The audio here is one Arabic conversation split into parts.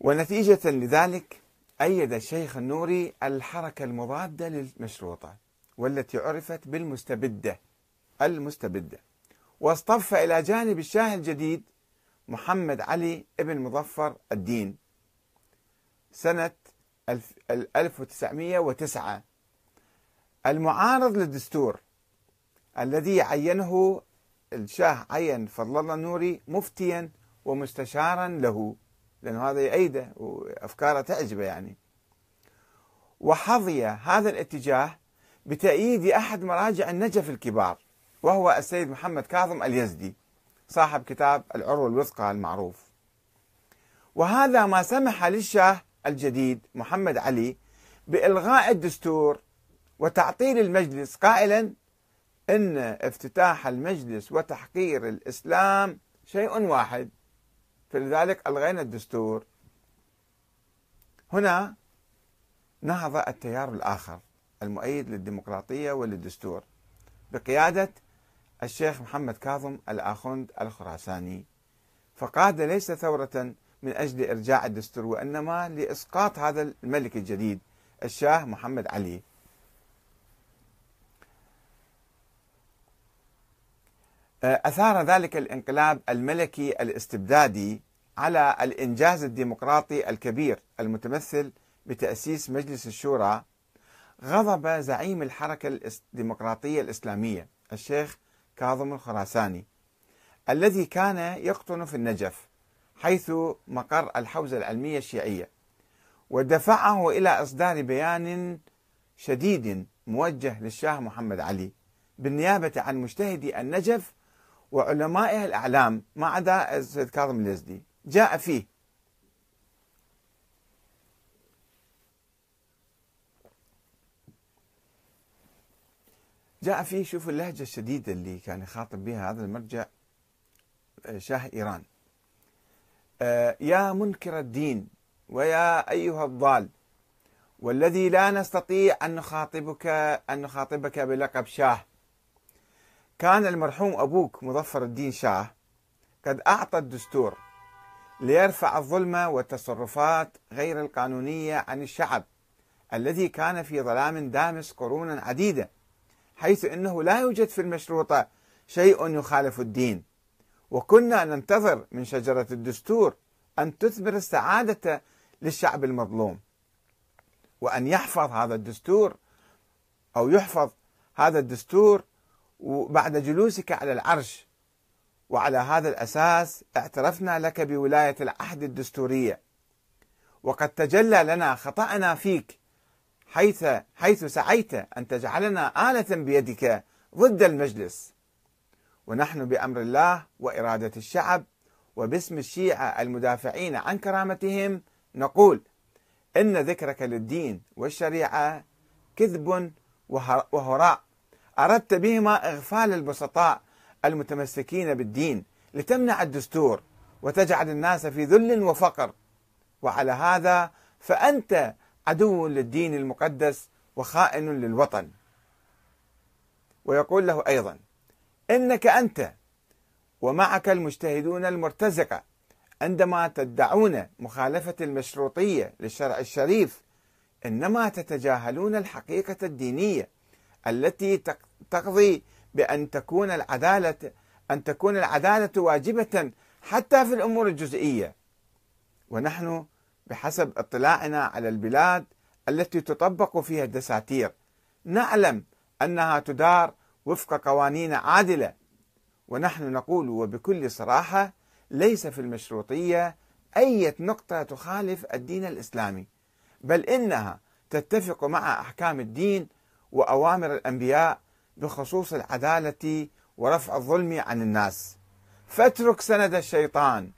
ونتيجة لذلك أيد الشيخ النوري الحركة المضادة للمشروطة والتي عرفت بالمستبدة المستبدة. واصطف إلى جانب الشاه الجديد محمد علي بن مظفر الدين. سنة 1909 المعارض للدستور الذي عينه الشاه عين فضل الله النوري مفتيا ومستشارا له. لأنه هذا يأيده وأفكاره تعجبه يعني. وحظي هذا الاتجاه بتأييد أحد مراجع النجف الكبار وهو السيد محمد كاظم اليزدي صاحب كتاب العروة الوثقى المعروف. وهذا ما سمح للشاه الجديد محمد علي بإلغاء الدستور وتعطيل المجلس قائلا إن افتتاح المجلس وتحقير الإسلام شيء واحد. فلذلك ألغينا الدستور. هنا نهض التيار الآخر المؤيد للديمقراطية وللدستور بقيادة الشيخ محمد كاظم الآخوند الخراساني. فقاد ليس ثورة من أجل إرجاع الدستور وإنما لإسقاط هذا الملك الجديد الشاه محمد علي. أثار ذلك الانقلاب الملكي الاستبدادي على الإنجاز الديمقراطي الكبير المتمثل بتأسيس مجلس الشورى غضب زعيم الحركة الديمقراطية الإسلامية الشيخ كاظم الخراساني الذي كان يقطن في النجف حيث مقر الحوزة العلمية الشيعية ودفعه إلى إصدار بيان شديد موجه للشاه محمد علي بالنيابة عن مجتهدي النجف وعلمائها الأعلام ما عدا السيد كاظم اليزدي جاء فيه. جاء فيه شوف اللهجة الشديدة اللي كان يخاطب بها هذا المرجع آه، شاه إيران. آه، يا منكر الدين ويا أيها الضال والذي لا نستطيع أن نخاطبك أن نخاطبك بلقب شاه. كان المرحوم أبوك مظفر الدين شاه قد أعطى الدستور ليرفع الظلم والتصرفات غير القانونية عن الشعب الذي كان في ظلام دامس قرونا عديدة حيث أنه لا يوجد في المشروطة شيء يخالف الدين. وكنا ننتظر من شجرة الدستور أن تثمر السعادة للشعب المظلوم وأن يحفظ هذا الدستور أو يحفظ هذا الدستور وبعد جلوسك على العرش. وعلى هذا الأساس اعترفنا لك بولاية العهد الدستورية. وقد تجلى لنا خطأنا فيك حيث حيث سعيت أن تجعلنا آلة بيدك ضد المجلس. ونحن بأمر الله وإرادة الشعب وباسم الشيعة المدافعين عن كرامتهم نقول إن ذكرك للدين والشريعة كذب وهراء. أردت بهما إغفال البسطاء المتمسكين بالدين لتمنع الدستور وتجعل الناس في ذل وفقر. وعلى هذا فأنت عدو للدين المقدس وخائن للوطن. ويقول له أيضا إنك أنت ومعك المجتهدون المرتزقة عندما تدعون مخالفة المشروطية للشرع الشريف إنما تتجاهلون الحقيقة الدينية التي تقضي بأن تكون العدالة أن تكون العدالة واجبة حتى في الأمور الجزئية. ونحن بحسب اطلاعنا على البلاد التي تطبق فيها الدساتير نعلم أنها تدار وفق قوانين عادلة. ونحن نقول وبكل صراحة ليس في المشروطية أي نقطة تخالف الدين الإسلامي بل إنها تتفق مع أحكام الدين وأوامر الأنبياء بخصوص العدالة ورفع الظلم عن الناس. فاترك سند الشيطان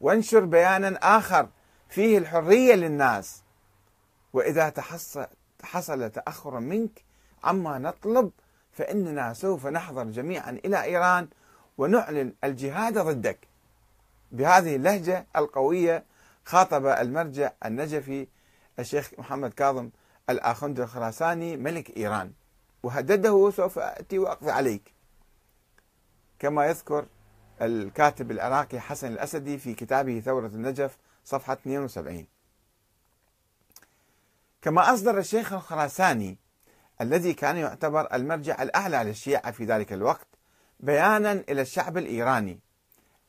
وانشر بيانا آخر فيه الحرية للناس. وإذا حصل تأخر منك عما نطلب فإننا سوف نحضر جميعا إلى إيران ونعلن الجهاد ضدك. بهذه اللهجة القوية خاطب المرجع النجفي الشيخ محمد كاظم الآخوند الخراساني ملك إيران. وهدده سوف أتي وأقضي عليك. كما يذكر الكاتب العراقي حسن الأسدي في كتابه ثورة النجف صفحة 72 كما أصدر الشيخ الخراساني الذي كان يعتبر المرجع الأعلى للشيعة في ذلك الوقت بيانا إلى الشعب الإيراني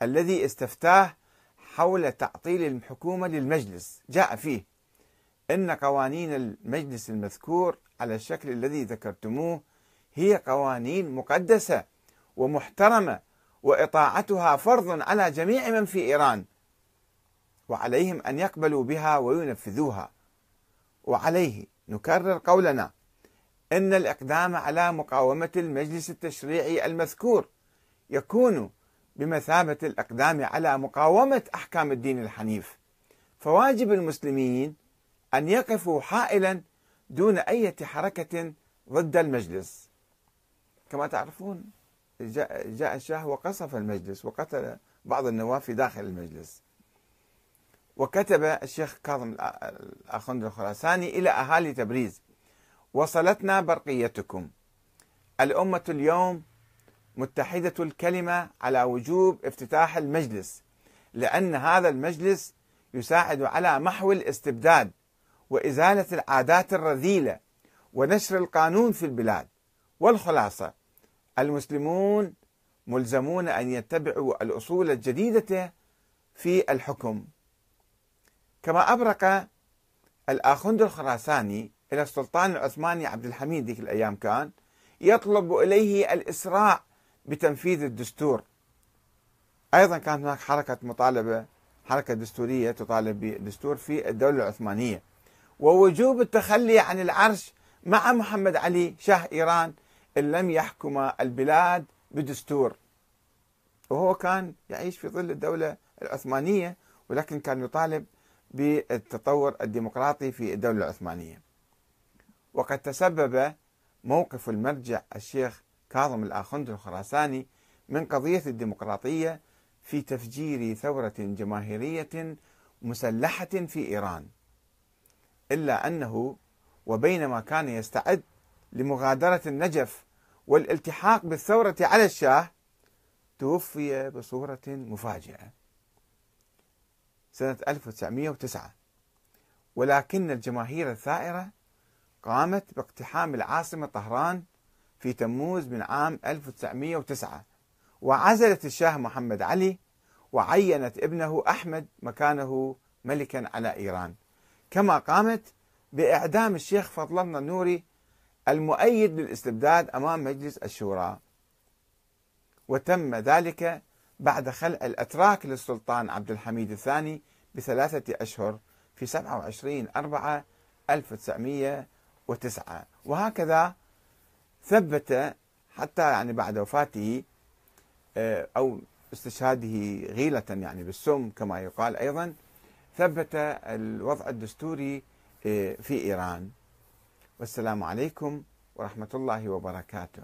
الذي استفتاه حول تعطيل الحكومة للمجلس. جاء فيه إن قوانين المجلس المذكور على الشكل الذي ذكرتموه هي قوانين مقدسة ومحترمة وإطاعتها فرض على جميع من في إيران وعليهم أن يقبلوا بها وينفذوها. وعليه نكرر قولنا إن الإقدام على مقاومة المجلس التشريعي المذكور يكون بمثابة الإقدام على مقاومة أحكام الدين الحنيف. فواجب المسلمين أن يقفوا حائلا دون أي حركة ضد المجلس. كما تعرفون جاء, جاء الشاه وقصف المجلس وقتل بعض النواب في داخل المجلس. وكتب الشيخ كاظم الأخند الخراساني إلى أهالي تبريز وصلتنا برقيتكم. الأمة اليوم متحدة الكلمة على وجوب افتتاح المجلس لأن هذا المجلس يساعد على محو الاستبداد وإزالة العادات الرذيلة ونشر القانون في البلاد. والخلاصة المسلمون ملزمون أن يتبعوا الأصول الجديدة في الحكم. كما أبرق الآخوند الخراساني إلى السلطان العثماني عبد الحميد ذيك الأيام كان يطلب إليه الإسراع بتنفيذ الدستور. أيضا كانت هناك حركة مطالبة حركة دستورية تطالب بدستور في الدولة العثمانية. ووجوب التخلي عن العرش مع محمد علي شاه إيران إن لم يحكم البلاد بدستور. وهو كان يعيش في ظل الدولة العثمانية ولكن كان يطالب بالتطور الديمقراطي في الدولة العثمانية. وقد تسبب موقف المرجع الشيخ كاظم الآخند الخراساني من قضية الديمقراطية في تفجير ثورة جماهيرية مسلحة في إيران. إلا أنه وبينما كان يستعد لمغادرة النجف والالتحاق بالثورة على الشاه توفي بصورة مفاجئة. سنة 1909 ولكن الجماهير الثائرة قامت باقتحام العاصمة طهران في تموز من عام 1909 وعزلت الشاه محمد علي وعينت ابنه أحمد مكانه ملكا على إيران. كما قامت بإعدام الشيخ فضل الله النوري المؤيد للاستبداد أمام مجلس الشورى. وتم ذلك بعد خلع الأتراك للسلطان عبد الحميد الثاني بثلاثة أشهر في 27 4 1909 وهكذا ثبت حتى يعني بعد وفاته آه، أو استشهاده غيلة يعني بالسم كما يقال أيضا ثبت الوضع الدستوري آه، في إيران. والسلام عليكم ورحمة الله وبركاته.